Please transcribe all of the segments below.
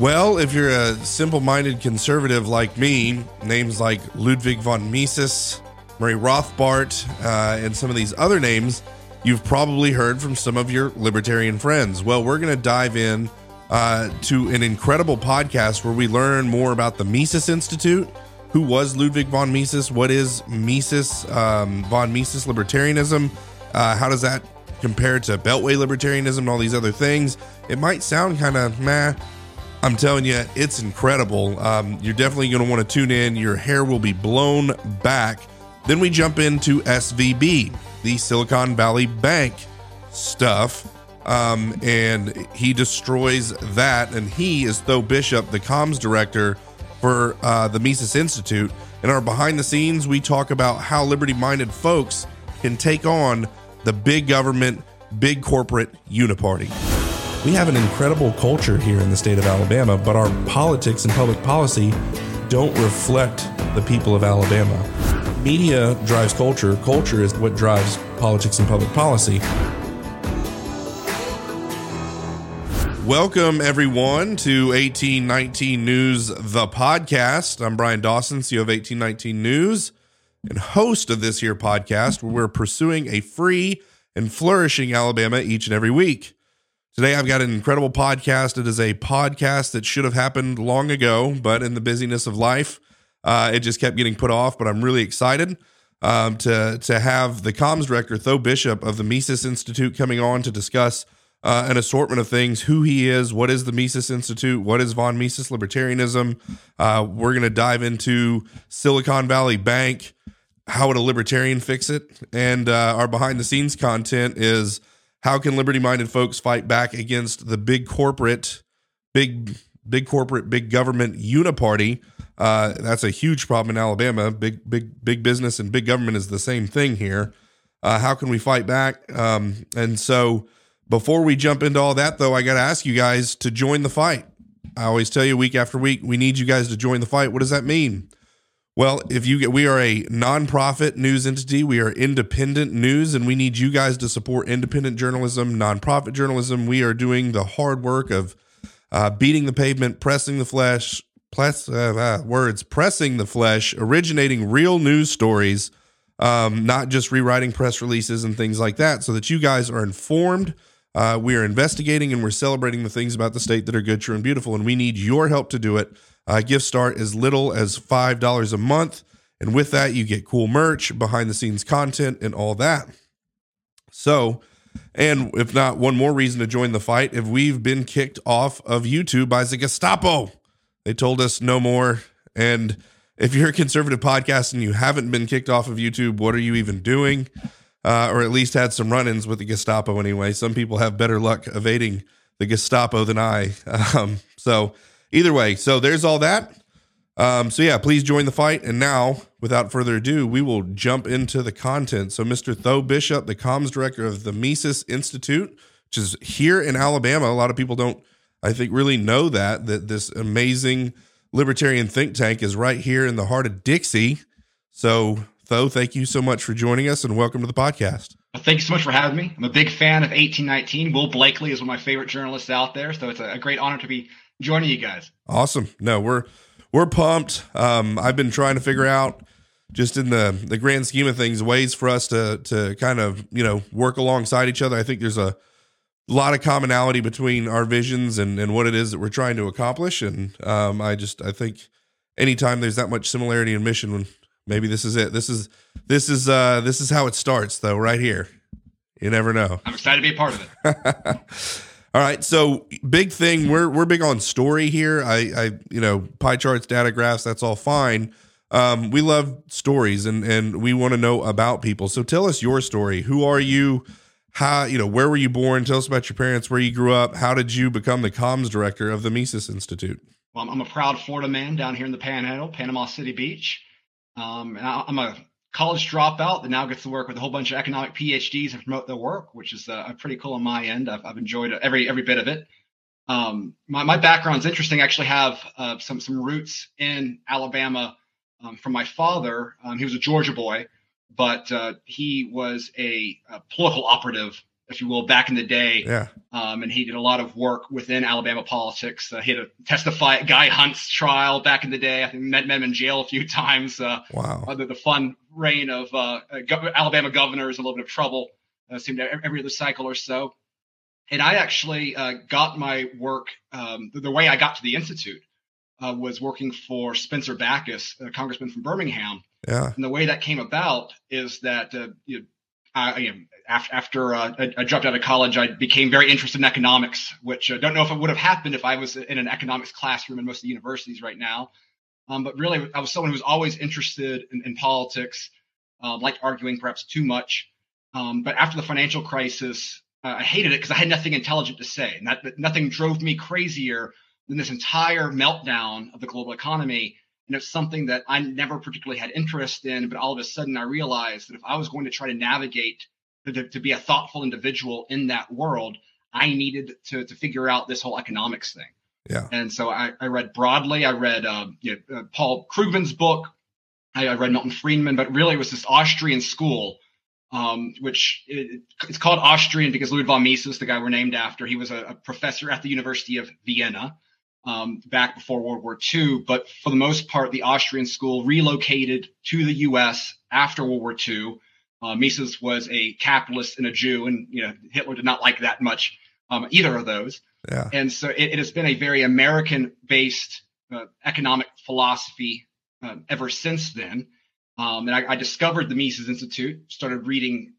Well, if you're a simple minded conservative like me, names like Ludwig von Mises, Murray Rothbard, uh, and some of these other names you've probably heard from some of your libertarian friends. Well, we're going to dive in uh, to an incredible podcast where we learn more about the Mises Institute. Who was Ludwig von Mises? What is Mises, um, von Mises libertarianism? Uh, how does that compare to Beltway libertarianism and all these other things? It might sound kind of meh I'm telling you, it's incredible. Um, you're definitely going to want to tune in. Your hair will be blown back. Then we jump into SVB, the Silicon Valley Bank stuff. Um, and he destroys that. And he is Tho Bishop, the comms director for uh, the Mises Institute. In our behind the scenes, we talk about how liberty minded folks can take on the big government, big corporate uniparty. We have an incredible culture here in the state of Alabama, but our politics and public policy don't reflect the people of Alabama. Media drives culture, culture is what drives politics and public policy. Welcome, everyone, to 1819 News, the podcast. I'm Bryan Dawson, CEO of 1819 News, and host of this here podcast, where we're pursuing a free and flourishing Alabama each and every week. Today, I've got an incredible podcast. It is a podcast that should have happened long ago, but in the busyness of life, uh, it just kept getting put off. But I'm really excited um, to to have the comms director, Tho Bishop of the Mises Institute, coming on to discuss uh, an assortment of things: who he is, what is the Mises Institute, what is von Mises libertarianism. Uh, we're going to dive into Silicon Valley Bank, how would a libertarian fix it, and uh, our behind the scenes content is how can liberty minded folks fight back against the big corporate, big big corporate, big government uniparty? Uh, that's a huge problem in Alabama. Big big big business and big government is the same thing here. Uh, how can we fight back? Um, and so, before we jump into all that, though, I got to ask you guys to join the fight. I always tell you week after week, we need you guys to join the fight. What does that mean? Well, if you get, we are a nonprofit news entity. We are independent news, and we need you guys to support independent journalism, nonprofit journalism. We are doing the hard work of uh, beating the pavement, pressing the flesh, press, uh, uh, words, pressing the flesh, originating real news stories, um, not just rewriting press releases and things like that, so that you guys are informed. Uh, we are investigating and we're celebrating the things about the state that are good, true, and beautiful, and we need your help to do it. Uh, gifts start as little as $5 a month. And with that, you get cool merch, behind the scenes content, and all that. So, and if not, one more reason to join the fight if we've been kicked off of YouTube by the Gestapo. They told us no more. And if you're a conservative podcast and you haven't been kicked off of YouTube, what are you even doing? Uh, or at least had some run ins with the Gestapo anyway. Some people have better luck evading the Gestapo than I. Um, so, either way, so there's all that. Um, so yeah, please join the fight. And now, without further ado, we will jump into the content. So, Mr. Tho Bishop, the comms director of the Mises Institute, which is here in Alabama. A lot of people don't, I think, really know that that this amazing libertarian think tank is right here in the heart of Dixie. So, Tho, thank you so much for joining us and welcome to the podcast. Thank you so much for having me. I'm a big fan of 1819. Will Blakely is one of my favorite journalists out there, so it's a great honor to be joining you guys. Awesome. No, we're we're pumped. Um, I've been trying to figure out just in the the grand scheme of things ways for us to to kind of you know work alongside each other. I think there's a lot of commonality between our visions and and what it is that we're trying to accomplish. And um, I just I think anytime there's that much similarity in mission, maybe this is it. This is this is uh this is how it starts though, right here. You never know. I'm excited to be a part of it. All right, so big thing. We're we're big on story here. I I you know pie charts, data graphs. That's all fine. Um, we love stories and and we want to know about people. So tell us your story. Who are you? How you know where were you born? Tell us about your parents, where you grew up. How did you become the comms director of the Mises Institute? Well, I'm a proud Florida man down here in the Panhandle, Panama City Beach. Um, and I, I'm a college dropout that now gets to work with a whole bunch of economic PhDs and promote their work, which is uh, pretty cool on my end. I've, I've enjoyed every every bit of it. Um, my my background's interesting. I actually have uh, some some roots in Alabama um, from my father. Um, he was a Georgia boy, but uh, he was a, a, political operative if you will, back in the day. Yeah. Um, and he did a lot of work within Alabama politics. Uh, he had to testify at Guy Hunt's trial back in the day. I think met, met him in jail a few times. Uh, wow. Under the fun reign of uh, go- Alabama governors, a little bit of trouble. Uh, seemed every other cycle or so. And I actually uh, got my work, um, the, the, way I got to the Institute uh, was working for Spencer Bachus, a congressman from Birmingham. Yeah. And the way that came about is that you know, I, after, after uh, I, dropped out of college, I became very interested in economics, which I uh, don't know if it would have happened if I was in an economics classroom in most of the universities right now. Um, but really, I was someone who was always interested in, in politics, uh, liked arguing perhaps too much. Um, but after the financial crisis, uh, I hated it because I had nothing intelligent to say. That nothing drove me crazier than this entire meltdown of the global economy and it's something that I never particularly had interest in. But all of a sudden, I realized that if I was going to try to navigate to, to be a thoughtful individual in that world, I needed to to figure out this whole economics thing. Yeah. And so I, I read broadly. I read um, you know, uh, Paul Krugman's book. I, I, read Milton Friedman, but really it was this Austrian school, um, which it, it's called Austrian because Ludwig von Mises, the guy we're named after, he was a, a professor at the University of Vienna um, back before World War II. But for the most part, the Austrian school relocated to the U.S. after World War II. Uh, Mises was a capitalist and a Jew, and you know Hitler did not like that much um, either of those. Yeah. And so it, it has been a very American-based uh, economic philosophy uh, ever since then. Um, and I, I, discovered the Mises Institute, started reading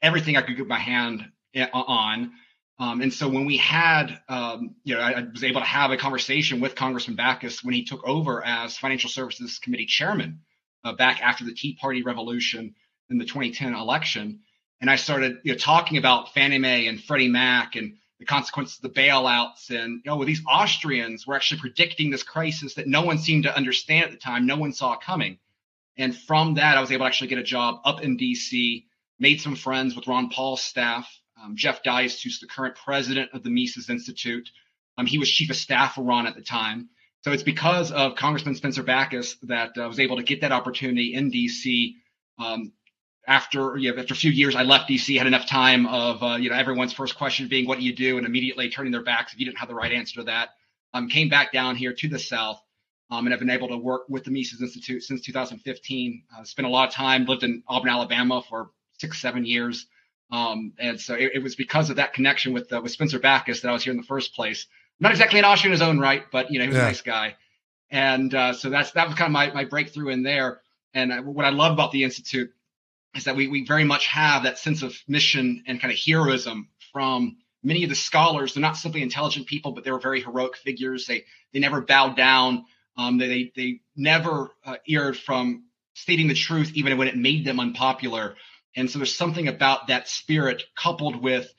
everything I could get my hand eh, on. Um, and so when we had, um, you know, I, I, was able to have a conversation with Congressman Bachus when he took over as Financial Services Committee chairman uh, back after the Tea Party revolution in the 2010 election. And I started, you know, talking about Fannie Mae and Freddie Mac and the consequences of the bailouts. And, you know, well, these Austrians were actually predicting this crisis that no one seemed to understand at the time. No one saw coming. And from that, I was able to actually get a job up in DC, made some friends with Ron Paul's staff um, Jeff Deist, who's the current president of the Mises Institute. Um, he was chief of staff for Ron at the time. So it's because of Congressman Spencer Bachus that I uh, was able to get that opportunity in DC. Um, after you know, after a few years, I left DC, had enough time of uh, you know everyone's first question being, "What do you do?" and immediately turning their backs if you didn't have the right answer to that. Um, came back down here to the South, um, and have been able to work with the Mises Institute since 2015. Uh, spent a lot of time, lived in Auburn, Alabama for six, seven years. Um, and so it, it, was because of that connection with uh, with Spencer Bachus that I was here in the first place. Not exactly an Austrian in his own right, but you know he was yeah. a nice guy. And uh, so that's that was kind of my my breakthrough in there. And I, what I love about the institute is that we we very much have that sense of mission and kind of heroism from many of the scholars. They're not simply intelligent people, but they were very heroic figures. They they never bowed down. Um, they they never uh, erred from stating the truth, even when it made them unpopular. And so there's something about that spirit coupled with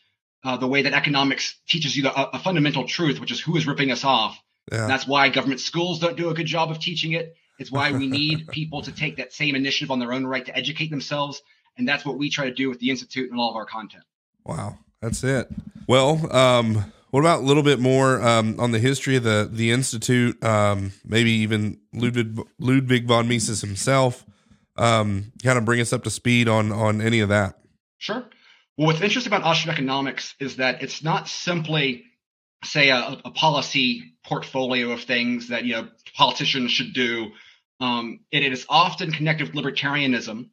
uh, the way that economics teaches you the, a, a, fundamental truth, which is who is ripping us off. Yeah. That's why government schools don't do a good job of teaching it. It's why we need people to take that same initiative on their own right to educate themselves. And that's what we try to do with the Institute and all of our content. Wow. That's it. Well, um, what about a little bit more um, on the history of the the institute? Um, maybe even Ludwig, Ludwig von Mises himself um, kind of bring us up to speed on on any of that. Sure. Well, what's interesting about Austrian economics is that it's not simply, say, a, a policy portfolio of things that you know politicians should do. Um, it, it is often connected with libertarianism,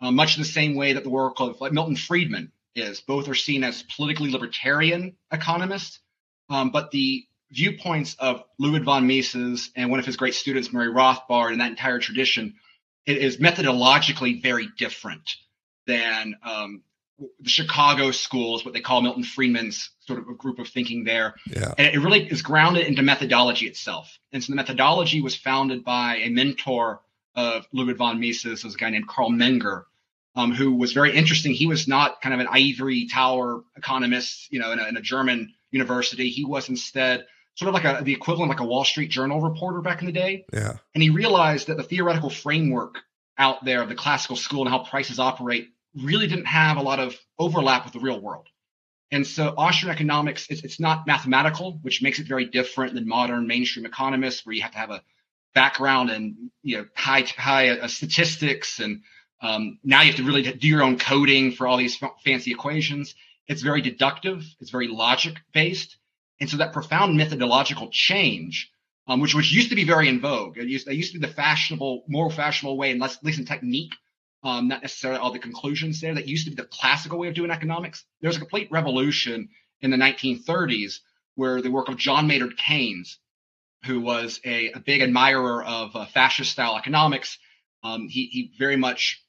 uh, much in the same way that the work of like Milton Friedman is. Both are seen as politically libertarian economists, um, but the viewpoints of Ludwig von Mises and one of his great students, Murray Rothbard, and that entire tradition it is methodologically very different than um, the Chicago schools, what they call Milton Friedman's sort of a group of thinking there. Yeah. And it really is grounded into methodology itself. And so the methodology was founded by a mentor of Ludwig von Mises, was a guy named Carl Menger, um, who was very interesting. He was not kind of an ivory tower economist, you know, in a, in a German university. He was instead sort of like a the equivalent like a Wall Street Journal reporter back in the day. Yeah. And he realized that the theoretical framework out there of the classical school and how prices operate really didn't have a lot of overlap with the real world. And so Austrian economics, it's, it's not mathematical, which makes it very different than modern mainstream economists, where you have to have a background in you know high high uh, statistics, and um, now you have to really do your own coding for all these f- fancy equations. It's very deductive. It's very logic based. And so that profound methodological change, um, which which used to be very in vogue, it used, it used to be the fashionable, more fashionable way, and less, at least in technique, um, not necessarily all the conclusions there. That used to be the classical way of doing economics. There was a complete revolution in the 1930s where the work of John Maynard Keynes, who was a, a big admirer of uh, fascist style economics, um, he, he very much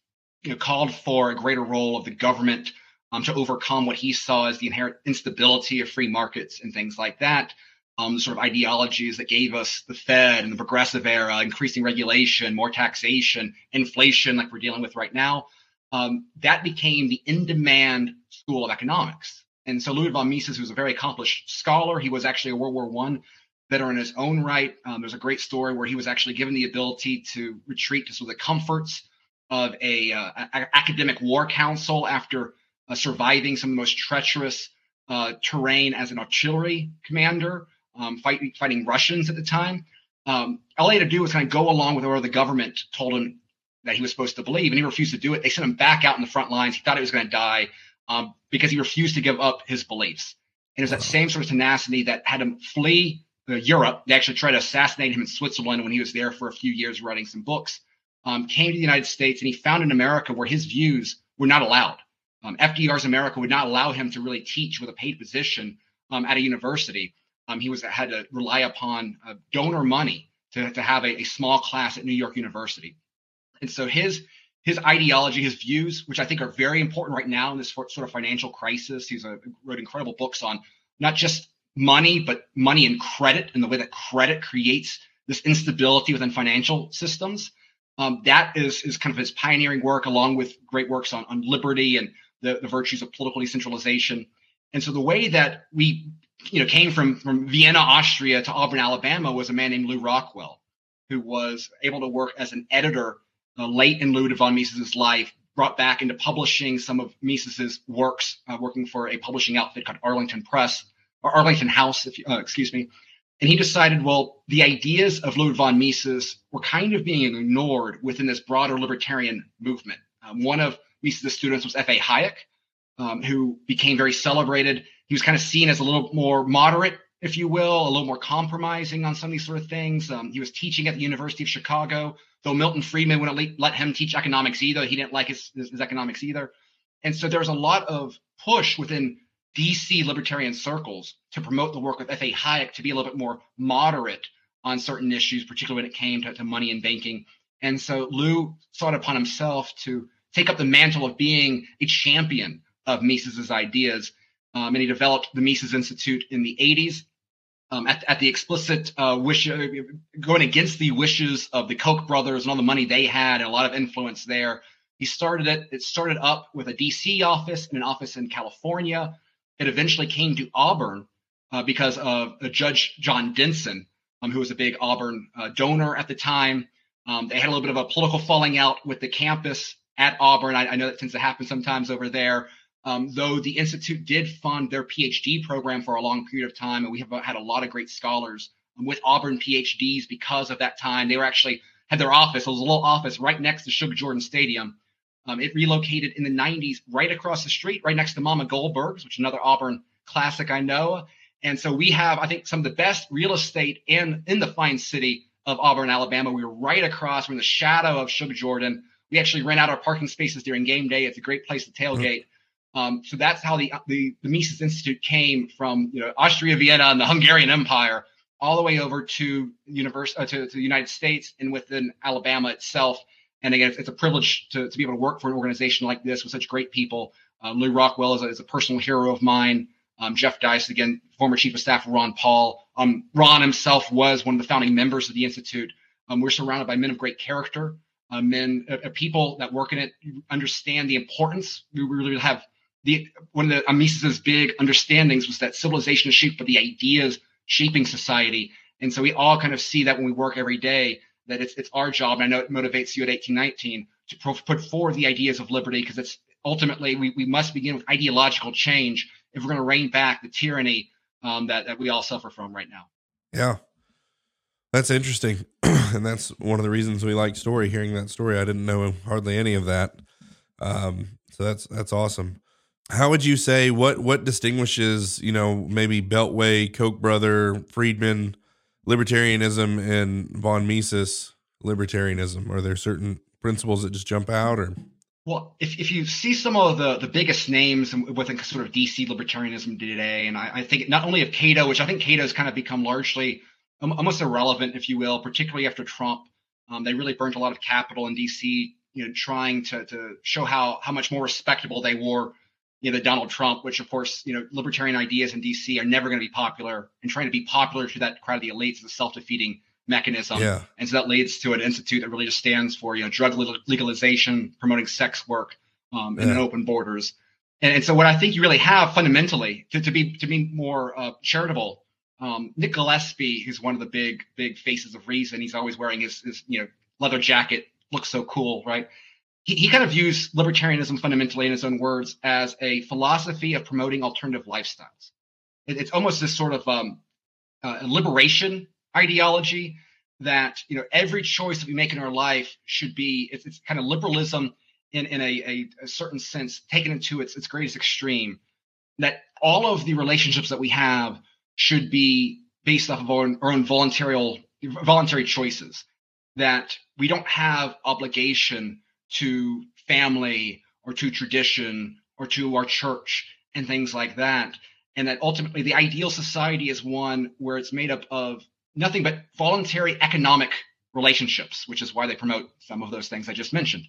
you know, called for a greater role of the government um, to overcome what he saw as the inherent instability of free markets and things like that. Um, the sort of ideologies that gave us the Fed and the progressive era, increasing regulation, more taxation, inflation, like we're dealing with right now. Um, that became the in-demand school of economics. And so Ludwig von Mises, who's a very accomplished scholar, he was actually a World War One veteran in his own right. Um, there's a great story where he was actually given the ability to retreat to sort of the comforts of a, uh, a academic war council after uh, surviving some of the most treacherous uh, terrain as an artillery commander, um, fight, fighting Russians at the time. Um, all he had to do was kind of go along with whatever the government told him that he was supposed to believe, and he refused to do it. They sent him back out in the front lines. He thought he was going to die um, because he refused to give up his beliefs. And it was that same sort of tenacity that had him flee uh, Europe. They actually tried to assassinate him in Switzerland when he was there for a few years writing some books. Um, came to the United States and he found in America where his views were not allowed. Um, FDR's America would not allow him to really teach with a paid position um, at a university. Um, he was had to rely upon uh, donor money to, to have a, a, small class at New York University. And so his his ideology, his views, which I think are very important right now in this sort of financial crisis. He's a, wrote incredible books on not just money, but money and credit and the way that credit creates this instability within financial systems. Um, that is is kind of his pioneering work, along with great works on, on liberty and the, the virtues of political decentralization. And so the way that we, you know, came from from Vienna, Austria to Auburn, Alabama was a man named Lew Rockwell, who was able to work as an editor uh, late in Ludwig von Mises's life, brought back into publishing some of Mises's works, uh, working for a publishing outfit called Arlington Press or Arlington House, if you, uh, excuse me. And he decided, well, the ideas of Ludwig von Mises were kind of being ignored within this broader libertarian movement. Um, one of Of the students was F.A. Hayek, um, who became very celebrated. He was kind of seen as a little more moderate, if you will, a little more compromising on some of these sort of things. Um, he was teaching at the University of Chicago, though Milton Friedman wouldn't let him teach economics either. He didn't like his, his, his economics either. And so there was a lot of push within DC libertarian circles to promote the work of F.A. Hayek to be a little bit more moderate on certain issues, particularly when it came to, to money and banking. And so Lew sought upon himself to take up the mantle of being a champion of Mises's ideas. Um, and he developed the Mises Institute in the 80s um, at, at, the explicit uh, wish, uh, going against the wishes of the Koch brothers and all the money they had and a lot of influence there. He started it. It started up with a DC office and an office in California. It eventually came to Auburn uh, because of uh, Judge John Denson, um, who was a big Auburn uh, donor at the time. Um, they had a little bit of a political falling out with the campus at Auburn. I, I know that tends to happen sometimes over there. Um, though the institute did fund their PhD program for a long period of time, and we have had a lot of great scholars with Auburn PhDs because of that time. They were actually had their office. It was a little office right next to Shug Jordan Stadium. Um, it relocated in the 90s right across the street, right next to Mama Goldberg's, which is another Auburn classic I know. And so we have, I think, some of the best real estate in in the fine city of Auburn, Alabama. We were right across, we're in the shadow of Shug Jordan. We actually rent out our parking spaces during game day. It's a great place to tailgate. Mm-hmm. Um, so that's how the, the, the Mises Institute came from, you know, Austria, Vienna, and the Hungarian Empire all the way over to, universe, uh, to, to the United States and within Alabama itself. And again, it's, it's a privilege to, to be able to work for an organization like this with such great people. Um, Lew Rockwell is a, is a personal hero of mine. Um, Jeff Deist, again, former chief of staff of Ron Paul. Um, Ron himself was one of the founding members of the Institute. Um, we're surrounded by men of great character uh, men, uh, uh, people that work in it understand the importance. We really have the one of the Mises's big understandings was that civilization is shaped by the ideas shaping society, and so we all kind of see that when we work every day that it's it's our job. And I know it motivates you at 1819 to pro- put forward the ideas of liberty because it's ultimately we, we must begin with ideological change if we're going to rein back the tyranny um, that that we all suffer from right now. Yeah, that's interesting. and that's one of the reasons we like story. Hearing that story, I didn't know hardly any of that. Um, so that's that's awesome. how would you say what what distinguishes you know maybe Beltway, Koch brother, Friedman libertarianism, and von Mises libertarianism? Are there certain principles that just jump out, or well, if, if you see some of the, the biggest names within sort of DC libertarianism today, and I, I think not only of Cato, which I think Cato has kind of become largely almost irrelevant, if you will, particularly after Trump. Um, they really burned a lot of capital in DC, you know, trying to, to show how, how much more respectable they were, you know, Donald Trump, which of course, you know, libertarian ideas in DC are never going to be popular and trying to be popular to that crowd of the elites is a self-defeating mechanism. Yeah. And so that leads to an institute that really just stands for, you know, drug legalization, promoting sex work, um, and yeah. open borders. And, and, so what I think you really have fundamentally to, to be, to be more uh, charitable, um, Nick Gillespie, who's one of the big, big faces of reason. He's always wearing his, his you know, leather jacket, looks so cool, right? He, he kind of views libertarianism fundamentally in his own words as a philosophy of promoting alternative lifestyles. It, it's almost this sort of um, uh, liberation ideology that you know every choice that we make in our life should be it's, it's kind of liberalism in in a, a, a, certain sense taken into its its greatest extreme that all of the relationships that we have should be based off of our, our own voluntary voluntary choices that we don't have obligation to family or to tradition or to our church and things like that and that ultimately the ideal society is one where it's made up of nothing but voluntary economic relationships, which is why they promote some of those things I just mentioned.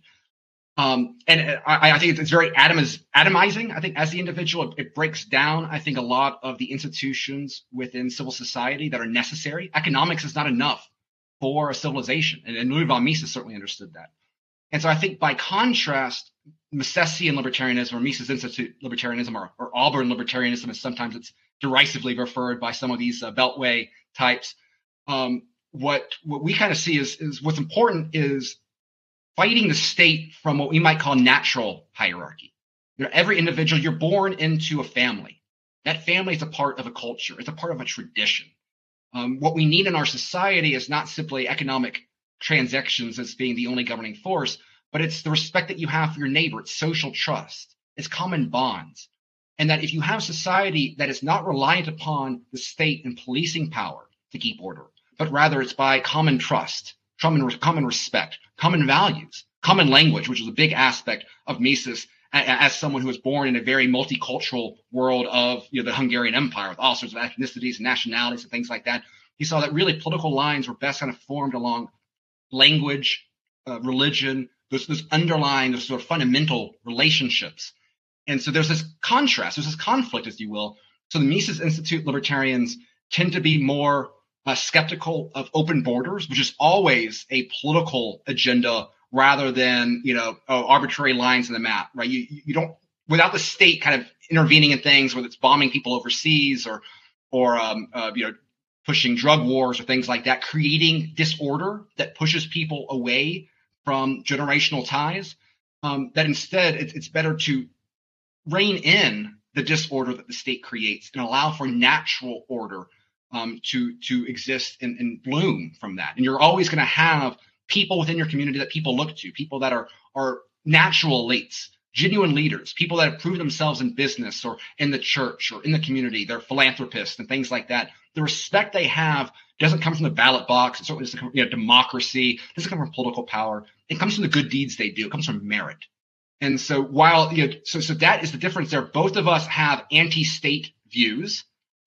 Um, and I, I, think it's very atomiz, atomizing. I think as the individual, it, it, breaks down, I think, a lot of the institutions within civil society that are necessary. Economics is not enough for a civilization. And, and Louis von Mises certainly understood that. And so I think by contrast, Misesian libertarianism or Mises Institute libertarianism or, or Auburn libertarianism, as sometimes it's derisively referred by some of these uh, Beltway types, um, what what we kind of see is is what's important is fighting the state from what we might call natural hierarchy. You know, every individual you're born into a family. That family is a part of a culture. It's a part of a tradition. Um, what we need in our society is not simply economic transactions as being the only governing force, but it's the respect that you have for your neighbor. It's social trust. It's common bonds. And that if you have society that is not reliant upon the state and policing power to keep order, but rather it's by common trust, common, common respect, common values, common language, which is a big aspect of Mises as someone who was born in a very multicultural world of you know, the Hungarian Empire with all sorts of ethnicities and nationalities and things like that. He saw that really political lines were best kind of formed along language, uh, religion, those, those underlying, those sort of fundamental relationships. And so there's this contrast, there's this conflict, as you will. So the Mises Institute libertarians tend to be more uh, skeptical of open borders, which is always a political agenda rather than you know oh, arbitrary lines in the map, right? You you don't without the state kind of intervening in things, whether it's bombing people overseas or or um, uh, you know pushing drug wars or things like that, creating disorder that pushes people away from generational ties. Um, that instead, it's, it's better to rein in the disorder that the state creates and allow for natural order um, to to exist and, and bloom from that. And you're always going to have people within your community that people look to, people that are are natural elites, genuine leaders, people that have proven themselves in business or in the church or in the community. They're philanthropists and things like that. The respect they have doesn't come from the ballot box. It certainly doesn't come from you know, democracy. It doesn't come from political power. It comes from the good deeds they do. It comes from merit. And so while you know, so so that is the difference there. Both of us have anti-state views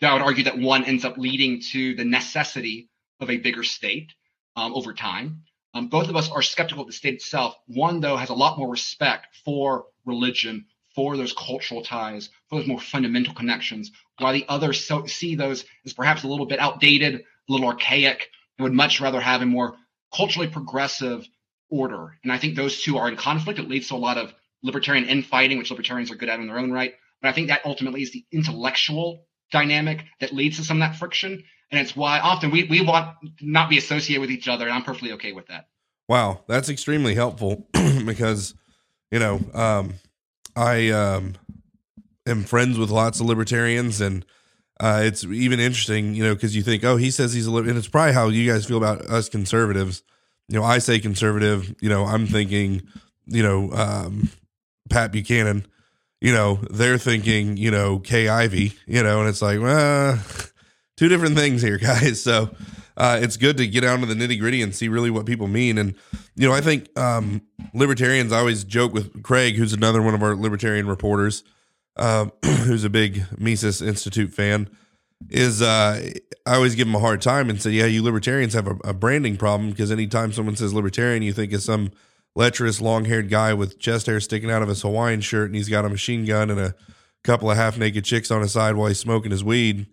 I would argue that one ends up leading to the necessity of a bigger state um, over time. Um, both of us are skeptical of the state itself. One, though, has a lot more respect for religion, for those cultural ties, for those more fundamental connections, while the other so, see those as perhaps a little bit outdated, a little archaic, and would much rather have a more culturally progressive order. And I think those two are in conflict. It leads to a lot of libertarian infighting, which libertarians are good at in their own right. But I think that ultimately is the intellectual dynamic that leads to some of that friction. And it's why often we, we want not be associated with each other. And I'm perfectly okay with that. Wow. That's extremely helpful because, you know, um, I um, am friends with lots of libertarians and uh, it's even interesting, you know, because you think, oh, he says he's a libertarian. And it's probably how you guys feel about us conservatives. You know, I say conservative, you know, I'm thinking, you know, um, Pat Buchanan you know, they're thinking, you know, Kay Ivey, you know, and it's like, well, two different things here, guys. So uh, it's good to get down to the nitty gritty and see really what people mean. And, you know, I think um, libertarians, I always joke with Craig, who's another one of our libertarian reporters, uh, who's a big Mises Institute fan, is uh, I always give him a hard time and say, yeah, you libertarians have a, a branding problem because anytime someone says libertarian, you think of some lecherous, long haired guy with chest hair sticking out of his Hawaiian shirt and he's got a machine gun and a couple of half naked chicks on his side while he's smoking his weed.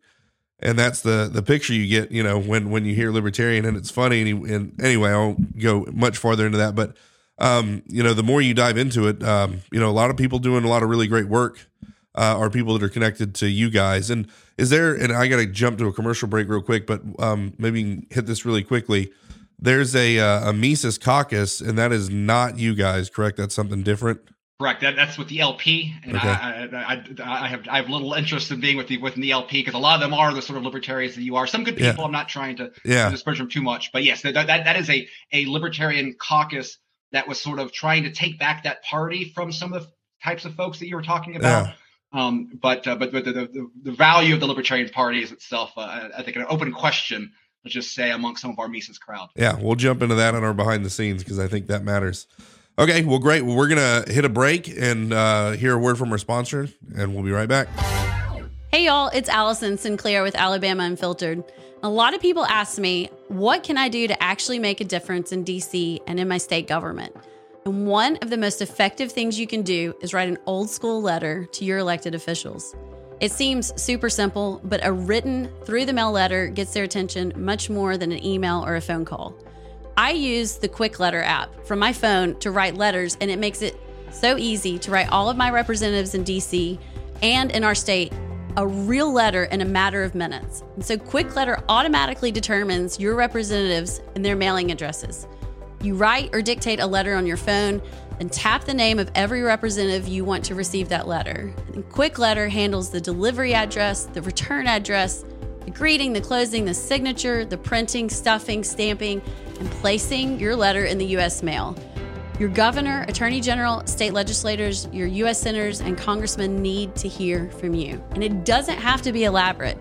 And that's the the picture you get you know when when you hear libertarian and it's funny and, he, and anyway i won't go much farther into that but um, you know the more you dive into it um, you know a lot of people doing a lot of really great work uh, are people that are connected to you guys. And is there and i gotta jump to a commercial break real quick but um, maybe hit this really quickly there's a uh, a mises caucus and that is not you guys correct that's something different Correct. That, that's with the LP, and okay. I, I, I, I, have I have little interest in being with the within the LP because a lot of them are the sort of libertarians that you are. Some good people. Yeah. I'm not trying to, yeah. disparage them too much, but yes, that, that that is a a libertarian caucus that was sort of trying to take back that party from some of the types of folks that you were talking about. Yeah. Um, but uh, but but the, the, the value of the Libertarian Party is itself, uh, I think, an open question. Let's just say among some of our Mises crowd. Yeah, we'll jump into that on our behind the scenes because I think that matters. Okay, well, great. Well, we're going to hit a break and uh, hear a word from our sponsor, and we'll be right back. Hey, y'all, it's Allison Sinclair with Alabama Unfiltered. A lot of people ask me, what can I do to actually make a difference in DC and in my state government? And one of the most effective things you can do is write an old school letter to your elected officials. It seems super simple, but a written through the mail letter gets their attention much more than an email or a phone call. I use the Kwik Letter app from my phone to write letters, and it makes it so easy to write all of my representatives in DC and in our state a real letter in a matter of minutes. And so Kwik Letter automatically determines your representatives and their mailing addresses. You write or dictate a letter on your phone, then tap the name of every representative you want to receive that letter. And Kwik Letter handles the delivery address, the return address, the greeting, the closing, the signature, the printing, stuffing, stamping, and placing your letter in the U.S. mail. Your governor, attorney general, state legislators, your U.S. senators, and congressmen need to hear from you. And it doesn't have to be elaborate.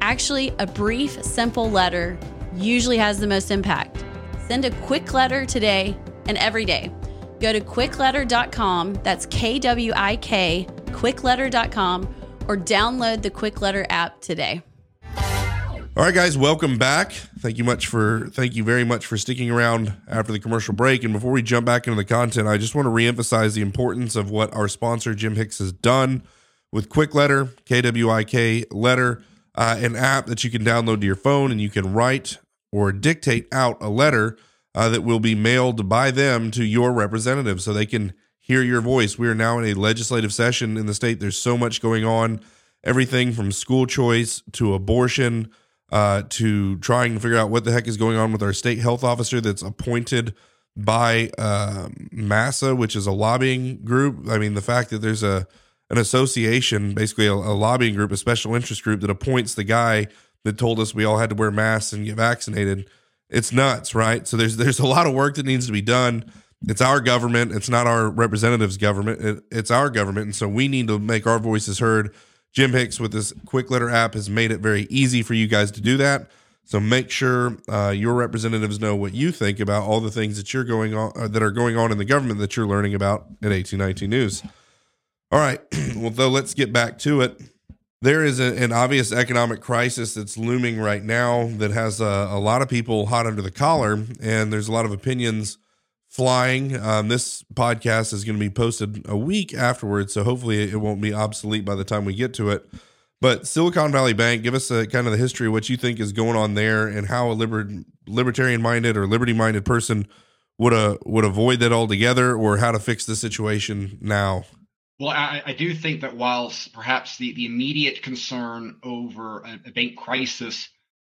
Actually, a brief, simple letter usually has the most impact. Send a quick letter today and every day. Go to kwikletter.com, that's K W I K, kwikletter.com, or download the Kwik Letter app today. All right, guys, welcome back. Thank you much for thank you very much for sticking around after the commercial break. And before we jump back into the content, I just want to reemphasize the importance of what our sponsor Jim Hicks has done with Kwik Letter, KWIK Letter, uh, an app that you can download to your phone, and you can write or dictate out a letter uh, that will be mailed by them to your representative, so they can hear your voice. We are now in a legislative session in the state. There's so much going on, everything from school choice to abortion uh, to trying to figure out what the heck is going on with our state health officer that's appointed by uh, which is a lobbying group. I mean, the fact that there's a an association, basically a, a, lobbying group, a special interest group that appoints the guy that told us we all had to wear masks and get vaccinated. It's nuts, right? So there's there's a lot of work that needs to be done. It's our government. It's not our representatives' government. It, it's our government, and so we need to make our voices heard Jim Hicks with this quick letter app has made it very easy for you guys to do that. So make sure uh, your representatives know what you think about all the things that you're going on uh, that are going on in the government that you're learning about at 1819 News. All right, well Tho let's get back to it. There is a, an obvious economic crisis that's looming right now that has a, a lot of people hot under the collar, and there's a lot of opinions flying. Um, this podcast is going to be posted a week afterwards, so hopefully it won't be obsolete by the time we get to it. But Silicon Valley Bank, give us a kind of the history of what you think is going on there, and how a liber- libertarian minded or liberty minded person would uh, would avoid that altogether, or how to fix the situation now. Well, I, I do think that whilst perhaps the, the immediate concern over a, a bank crisis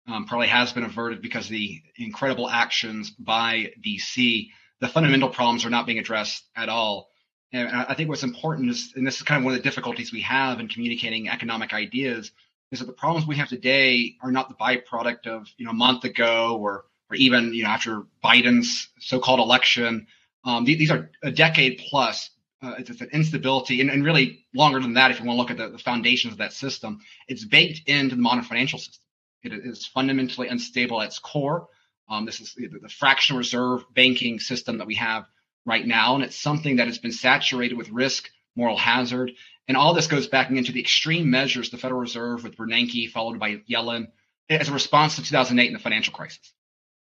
um, probably has been averted because of the incredible actions by DC, the fundamental problems are not being addressed at all. And I think what's important is, and this is kind of one of the difficulties we have in communicating economic ideas, is that the problems we have today are not the byproduct of you know a month ago or or even you know after Biden's so-called election. Um, these, these, are a decade plus uh, it's, it's, an instability, and, and, really longer than that, if you want to look at the, the, foundations of that system, it's baked into the modern financial system. It is fundamentally unstable at its core. Um, this is the, the fractional reserve banking system that we have right now, and it's something that has been saturated with risk, moral hazard, and all this goes back into the extreme measures the Federal Reserve with Bernanke, followed by Yellen, as a response to 2008 and the financial crisis.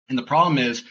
And the problem is,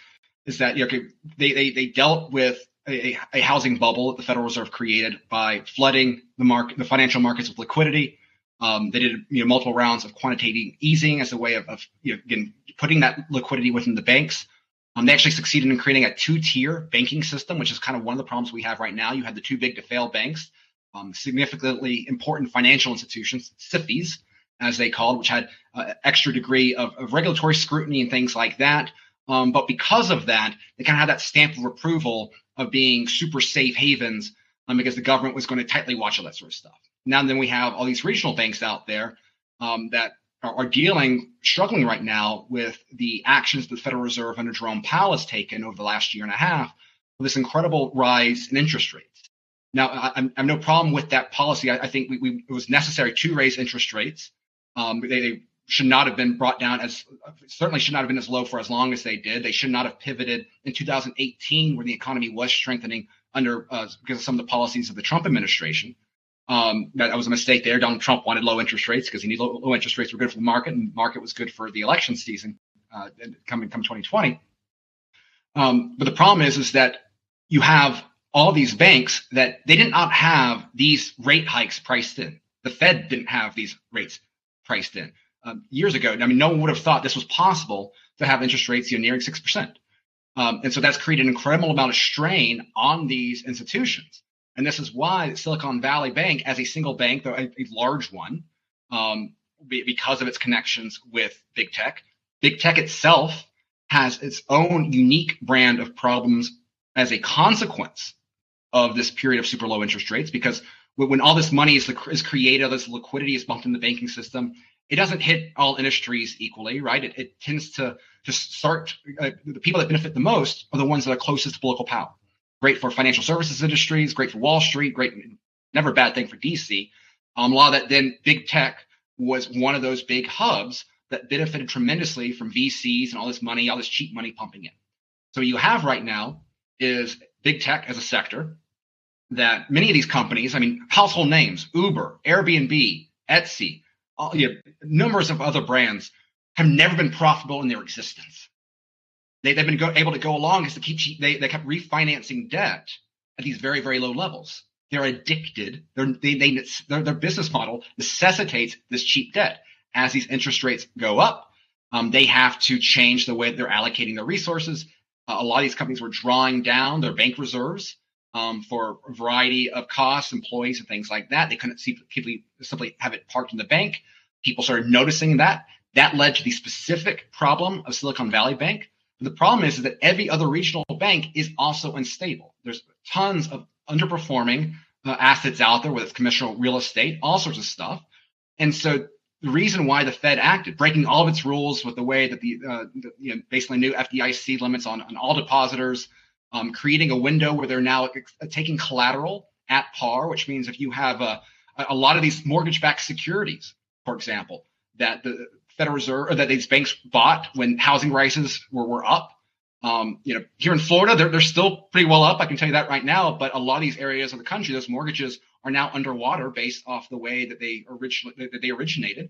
is that you know, they, they, they dealt with a, a, housing bubble that the Federal Reserve created by flooding the the financial markets with liquidity. Um, they did you know multiple rounds of quantitative easing as a way of, of you know, again putting that liquidity within the banks. Um, they actually succeeded in creating a two-tier banking system, which is kind of one of the problems we have right now. You had the too big to fail banks, um, significantly important financial institutions, SIFIs, as they called, which had uh, extra degree of, of, regulatory scrutiny and things like that. Um, but because of that, they kind of had that stamp of approval of being super safe havens um, because the government was going to tightly watch all that sort of stuff. Now then we have all these regional banks out there um, that are, are, dealing, struggling right now with the actions the Federal Reserve under Jerome Powell has taken over the last year and a half with this incredible rise in interest rates. Now, I, I have no problem with that policy. I, I think we, we, it was necessary to raise interest rates. Um, they, they, should not have been brought down as certainly should not have been as low for as long as they did. They should not have pivoted in 2018 where the economy was strengthening under uh, because of some of the policies of the Trump administration. Um, that, was a mistake there. Donald Trump wanted low interest rates because he knew low, low, interest rates were good for the market, and the market was good for the election season uh, coming come 2020. Um, but the problem is, is that you have all these banks that they did not have these rate hikes priced in. The Fed didn't have these rates priced in um, years ago. I mean, no one would have thought this was possible to have interest rates you know, nearing six percent, um, and so that's created an incredible amount of strain on these institutions. And this is why Silicon Valley Bank, as a single bank, though a, a large one, um, be, because of its connections with big tech, big tech itself has its own unique brand of problems as a consequence of this period of super low interest rates. Because when all this money is, is created, all this liquidity is pumped in the banking system, it doesn't hit all industries equally, right? It, it tends to just start, uh, the people that benefit the most are the ones that are closest to political power. Great for financial services industries, great for Wall Street, great, never a bad thing for DC. Um, a lot of that then big tech was one of those big hubs that benefited tremendously from VCs and all this money, all this cheap money pumping in. So you have right now is big tech as a sector that many of these companies, I mean, household names, Uber, Airbnb, Etsy, all, you know, of other brands have never been profitable in their existence. They, have been go, able to go along as to keep they, they kept refinancing debt at these very very low levels. They're addicted. They're, they they their, their business model necessitates this cheap debt. As these interest rates go up, um, they have to change the way they're allocating their resources. Uh, a lot of these companies were drawing down their bank reserves um, for a variety of costs, employees, and things like that. They couldn't simply, simply have it parked in the bank. People started noticing that. That led to the specific problem of Silicon Valley Bank. The problem is, that every other regional bank is also unstable. There's tons of underperforming uh, assets out there, whether it's commercial real estate, all sorts of stuff. And so the reason why the Fed acted, breaking all of its rules with the way that the, uh, the you know, basically new FDIC limits on, on all depositors, um, creating a window where they're now taking collateral at par, which means if you have a, a lot of these mortgage-backed securities, for example, that the Federal Reserve or that these banks bought when housing prices were, were up. Um, you know, here in Florida, they're, they're still pretty well up. I can tell you that right now. But a lot of these areas of the country, those mortgages are now underwater based off the way that they originally that they originated.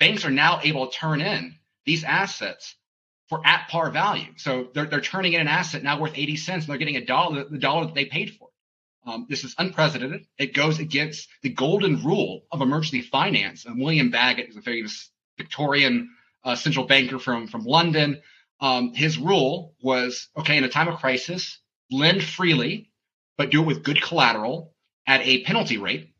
Banks are now able to turn in these assets for at par value. So they're, they're turning in an asset now worth 80 cents and they're getting a dollar, the dollar that they paid for. Um, this is unprecedented. It goes against the golden rule of emergency finance. Um, William Bagehot is a famous Victorian uh, central banker from, from London. Um, his rule was okay, in a time of crisis, lend freely, but do it with good collateral at a penalty rate.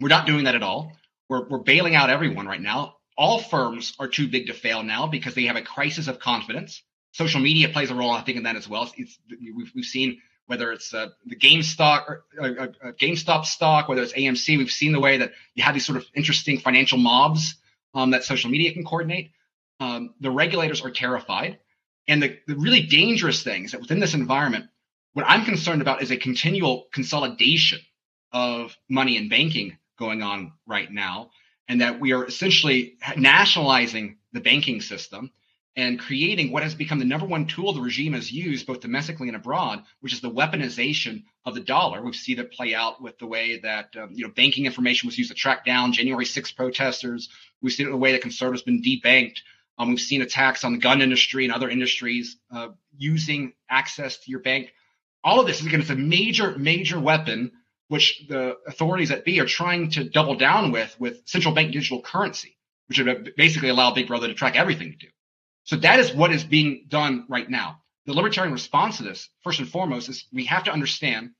We're not doing that at all. We're, we're bailing out everyone right now all firms are too big to fail now because they have a crisis of confidence. Social media plays a role, I think, in that as well. It's, we've, we've seen whether it's uh, the GameStop, or, uh, uh, uh GameStop stock, whether it's AMC. We've seen the way that you have these sort of interesting financial mobs um, that social media can coordinate. Um, the regulators are terrified, and the, the really dangerous thing is that within this environment, what I'm concerned about is a continual consolidation of money and banking going on right now, and that we are essentially nationalizing the banking system and creating what has become the number one tool the regime has used both domestically and abroad, which is the weaponization of the dollar. We've seen it play out with the way that um, you know banking information was used to track down January 6 protesters. We've seen it in the way that conservatives been debanked. Um, we've seen attacks on the gun industry and other industries uh, using access to your bank. All of this is again, it's a major, major weapon which the authorities at B are trying to double down with with central bank digital currency, which would basically allow Big Brother to track everything you do. So that is what is being done right now. The libertarian response to this, first and foremost, is we have to understand,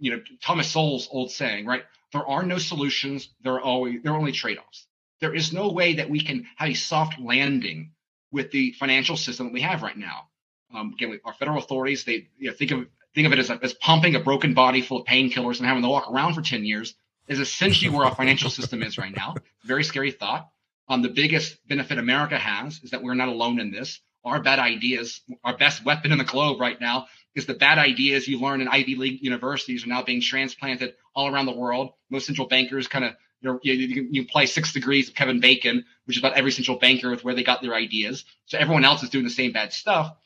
you know, Thomas Sowell's old saying, right? There are no solutions. There are always there are only trade-offs. There is no way that we can have a soft landing with the financial system that we have right now. Um, again, our federal authorities, they you know, think of think of it as, as pumping a broken body full of painkillers and having to walk around for 10 years is essentially where our financial system is right now. Very scary thought. Um, the biggest benefit America has is that we're not alone in this. Our bad ideas, our best weapon in the globe right now is the bad ideas you learn in Ivy League universities are now being transplanted all around the world. Most central bankers kind of you, you, you play six degrees of Kevin Bacon, which is about every central banker with where they got their ideas. So everyone else is doing the same bad stuff.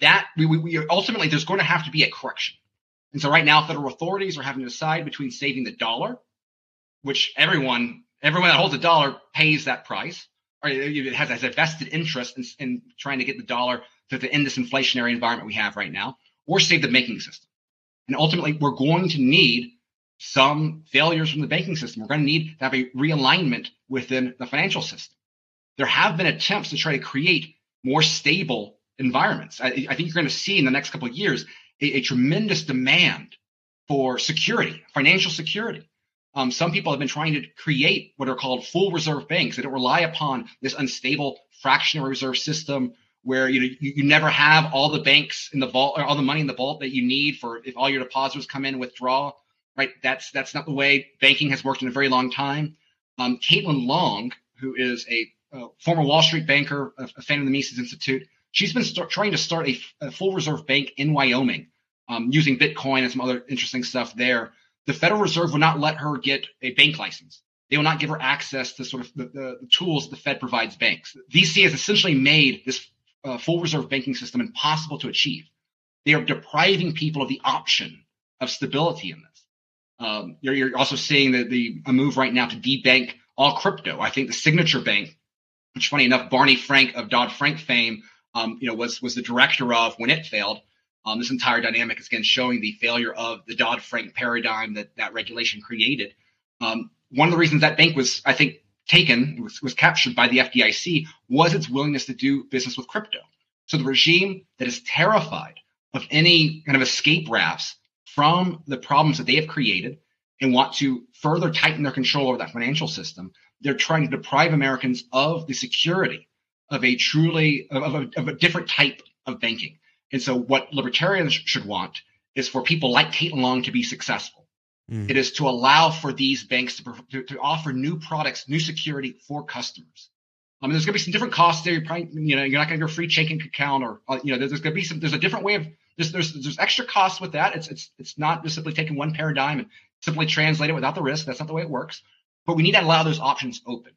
That we, we, we ultimately there's going to have to be a correction. And so right now, federal authorities are having to decide between saving the dollar, which everyone everyone that holds a dollar pays that price, or it has, has a vested interest in, in trying to get the dollar to, to end this inflationary environment we have right now, or save the banking system. And ultimately, we're going to need some failures from the banking system. We're going to need to have a realignment within the financial system. There have been attempts to try to create more stable environments. I, I think you're going to see in the next couple of years a, a tremendous demand for security, financial security. Um, some people have been trying to create what are called full reserve banks. Don't rely upon this unstable fractional reserve system where you know you, you, never have all the banks in the vault or all the money in the vault that you need for if all your depositors come in and withdraw. Right? That's that's not the way banking has worked in a very long time. Um, Caitlin Long, who is a, a, former Wall Street banker, a, a fan of the Mises Institute, she's been start, trying to start a, a, full reserve bank in Wyoming um, using Bitcoin and some other interesting stuff there the Federal Reserve will not let her get a bank license. They will not give her access to sort of the, the, the tools the Fed provides banks. VC has essentially made this uh, full reserve banking system impossible to achieve. They are depriving people of the option of stability in this. Um, you're, you're, also seeing the, the a move right now to debank all crypto. I think the Signature Bank, which funny enough, Barney Frank of Dodd Frank fame, um, you know, was was the director of when it failed. Um, this entire dynamic is again showing the failure of the Dodd Frank paradigm that that regulation created. Um, one of the reasons that bank was, I think, taken was, was captured by the FDIC was its willingness to do business with crypto. So the regime that is terrified of any kind of escape rafts from the problems that they have created and want to further tighten their control over that financial system, they're trying to deprive Americans of the security of a truly of a, of a different type of banking. And so, what libertarians should want is for people like Caitlin Long to be successful. Mm. It is to allow for these banks to, to, to, offer new products, new security for customers. I mean, there's going to be some different costs there. You're probably, you know, you're not going to get a free checking account, or uh, you know, there's, there's going to be some. There's a different way of there's there's there's extra costs with that. It's it's it's not just simply taking one paradigm and simply translate it without the risk. That's not the way it works. But we need to allow those options open,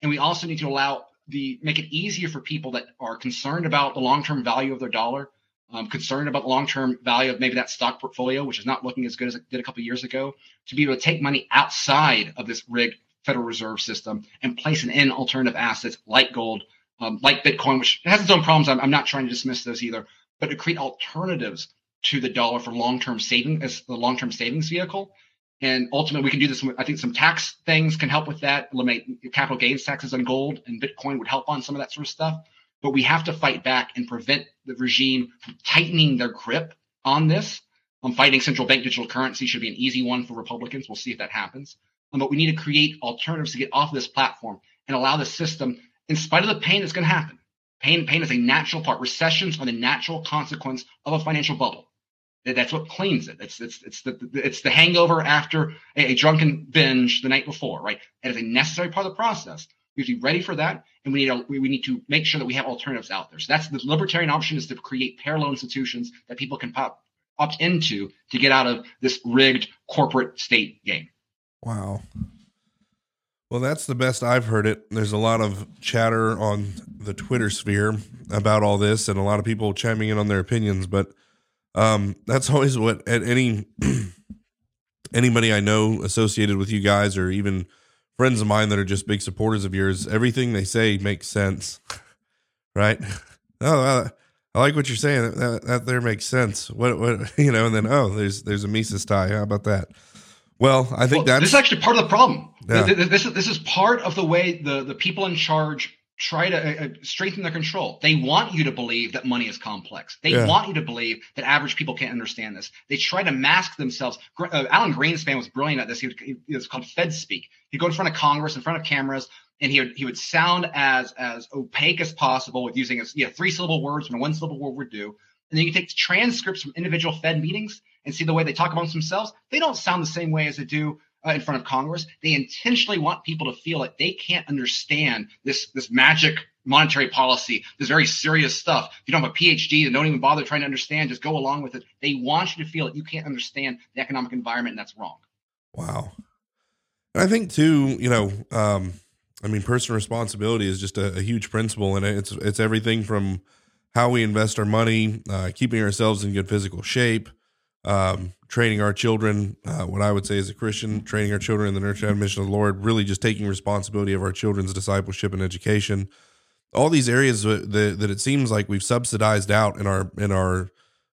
and we also need to allow the make it easier for people that are concerned about the long term value of their dollar um, concerned about the long-term value of maybe that stock portfolio, which is not looking as good as it did a couple years ago, to be able to take money outside of this rigged Federal Reserve system and place it in alternative assets like gold, um, like Bitcoin, which has its own problems. I'm, I'm, not trying to dismiss those either, but to create alternatives to the dollar for long-term saving as the long-term savings vehicle. And ultimately, we can do this. I think some tax things can help with that. Eliminate capital gains taxes on gold and Bitcoin would help on some of that sort of stuff but we have to fight back and prevent the regime from tightening their grip on this. Um, fighting central bank digital currency should be an easy one for Republicans. We'll see if that happens. Um, but we need to create alternatives to get off of this platform and allow the system, in spite of the pain that's going to happen. Pain, pain is a natural part. Recessions are the natural consequence of a financial bubble. That's what cleans it. It's it's it's the it's the hangover after a, a drunken binge the night before, right? It is a necessary part of the process. We have to be ready for that, and we need to, we need to make sure that we have alternatives out there. So that's the libertarian option is to create parallel institutions that people can pop, opt into to get out of this rigged corporate state game. Wow. Well, that's the best I've heard it. There's a lot of chatter on the Twitter sphere about all this, and a lot of people chiming in on their opinions. But um, that's always what at any anybody I know associated with you guys, or even friends of mine that are just big supporters of yours, everything they say makes sense, right? Oh, I like what you're saying. That, that there makes sense. What, what, you know, and then oh, there's there's a Mises tie. How about that? Well, I think well, that's this is actually part of the problem. Yeah. This, this, is this is part of the way the the people in charge try to uh, uh, strengthen their control. They want you to believe that money is complex. They yeah. want you to believe that average people can't understand this. They try to mask themselves. Uh, Alan Greenspan was brilliant at this. He was, he was called Fed speak. He'd go in front of Congress, in front of cameras, and he would he would sound as as opaque as possible with using you know, three syllable words when a one syllable word would do. And then you take transcripts from individual Fed meetings and see the way they talk amongst themselves. They don't sound the same way as they do uh, in front of Congress. They intentionally want people to feel like they can't understand this this magic monetary policy, this very serious stuff. If you don't have a PhD and don't even bother trying to understand, just go along with it. They want you to feel that you can't understand the economic environment, and that's wrong. Wow. I think too, you know, um, I mean, personal responsibility is just a, a, huge principle, and it's it's everything from how we invest our money, uh, keeping ourselves in good physical shape, um, training our children, uh, what I would say as a Christian, training our children in the nurture and mission of the Lord, really just taking responsibility of our children's discipleship and education. All these areas that, that it seems like we've subsidized out in our in our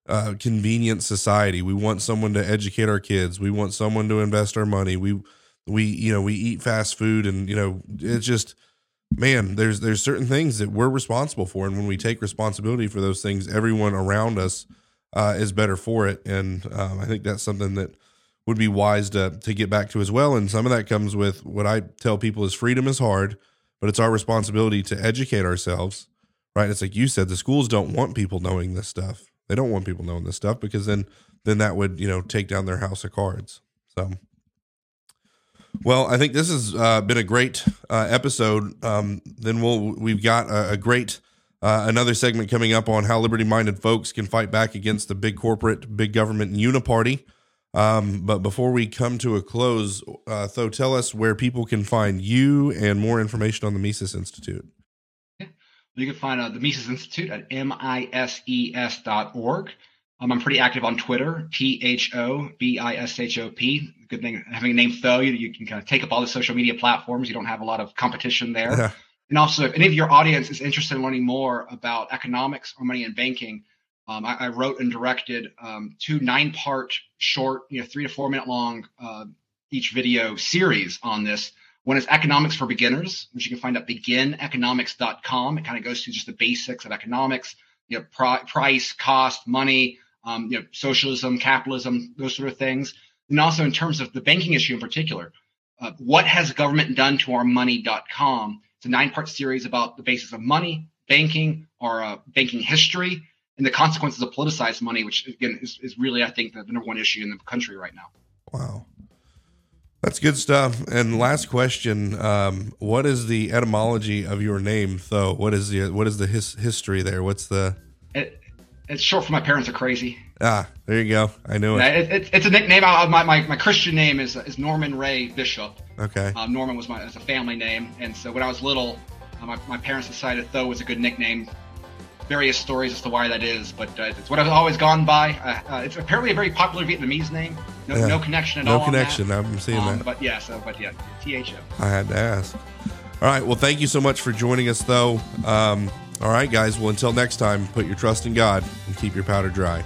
uh, convenient society. We want someone to educate our kids. We want someone to invest our money. We we you know we eat fast food, and you know it's just man. There's there's certain things that we're responsible for, and when we take responsibility for those things, everyone around us uh, is better for it. And um, I think that's something that would be wise to to get back to as well. And some of that comes with what I tell people is freedom is hard, but it's our responsibility to educate ourselves. Right? It's like you said, the schools don't want people knowing this stuff. They don't want people knowing this stuff because then then that would you know take down their house of cards. So. Well, I think this has uh, been a great uh, episode. Um, then we'll we've got a, a great uh, another segment coming up on how liberty minded folks can fight back against the big corporate, big government uniparty. Um, but before we come to a close, uh, Tho, tell us where people can find you and more information on the Mises Institute. You can find uh, the Mises Institute at mises.org. Um, I'm pretty active on Twitter, T H O B I S H O P. Good thing having a name Tho, you, you can kind of take up all the social media platforms. You don't have a lot of competition there. And also, if any of your audience is interested in learning more about economics or money and banking, um, I, I, wrote and directed um, two nine-part short, you know, three to four minute long uh, each video series on this. One is Economics for Beginners, which you can find at begineconomics.com. It kind of goes through just the basics of economics, you know, pri- price, cost, money, um, you know, socialism, capitalism, those sort of things. And also in terms of the banking issue in particular, uh, what has government done to our money.com it's a nine part series about the basis of money, banking, or uh, banking history, and the consequences of politicized money, which again is, is really, I think, the, number one issue in the country right now. Wow. That's good stuff. And last question: um, What is the etymology of your name, Tho? What is the what is the his, history there? What's the? It, it's short for my parents are crazy. Ah, there you go. I knew it. Yeah, it, it it's a nickname. my, my my Christian name is is Norman Ray Bishop. Okay. Um, Norman was my as a family name, and so when I was little, uh, my, my parents decided Tho was a good nickname. Various stories as to why that is, but uh, it's what I've always gone by. Uh, uh it's apparently a very popular Vietnamese name. No, yeah. no connection at no all. No connection. I'm seeing um, that. But yeah, so but yeah, THO. I had to ask. All right. Well, thank you so much for joining us, Tho. Um, all right, guys. Well, until next time, put your trust in God and keep your powder dry.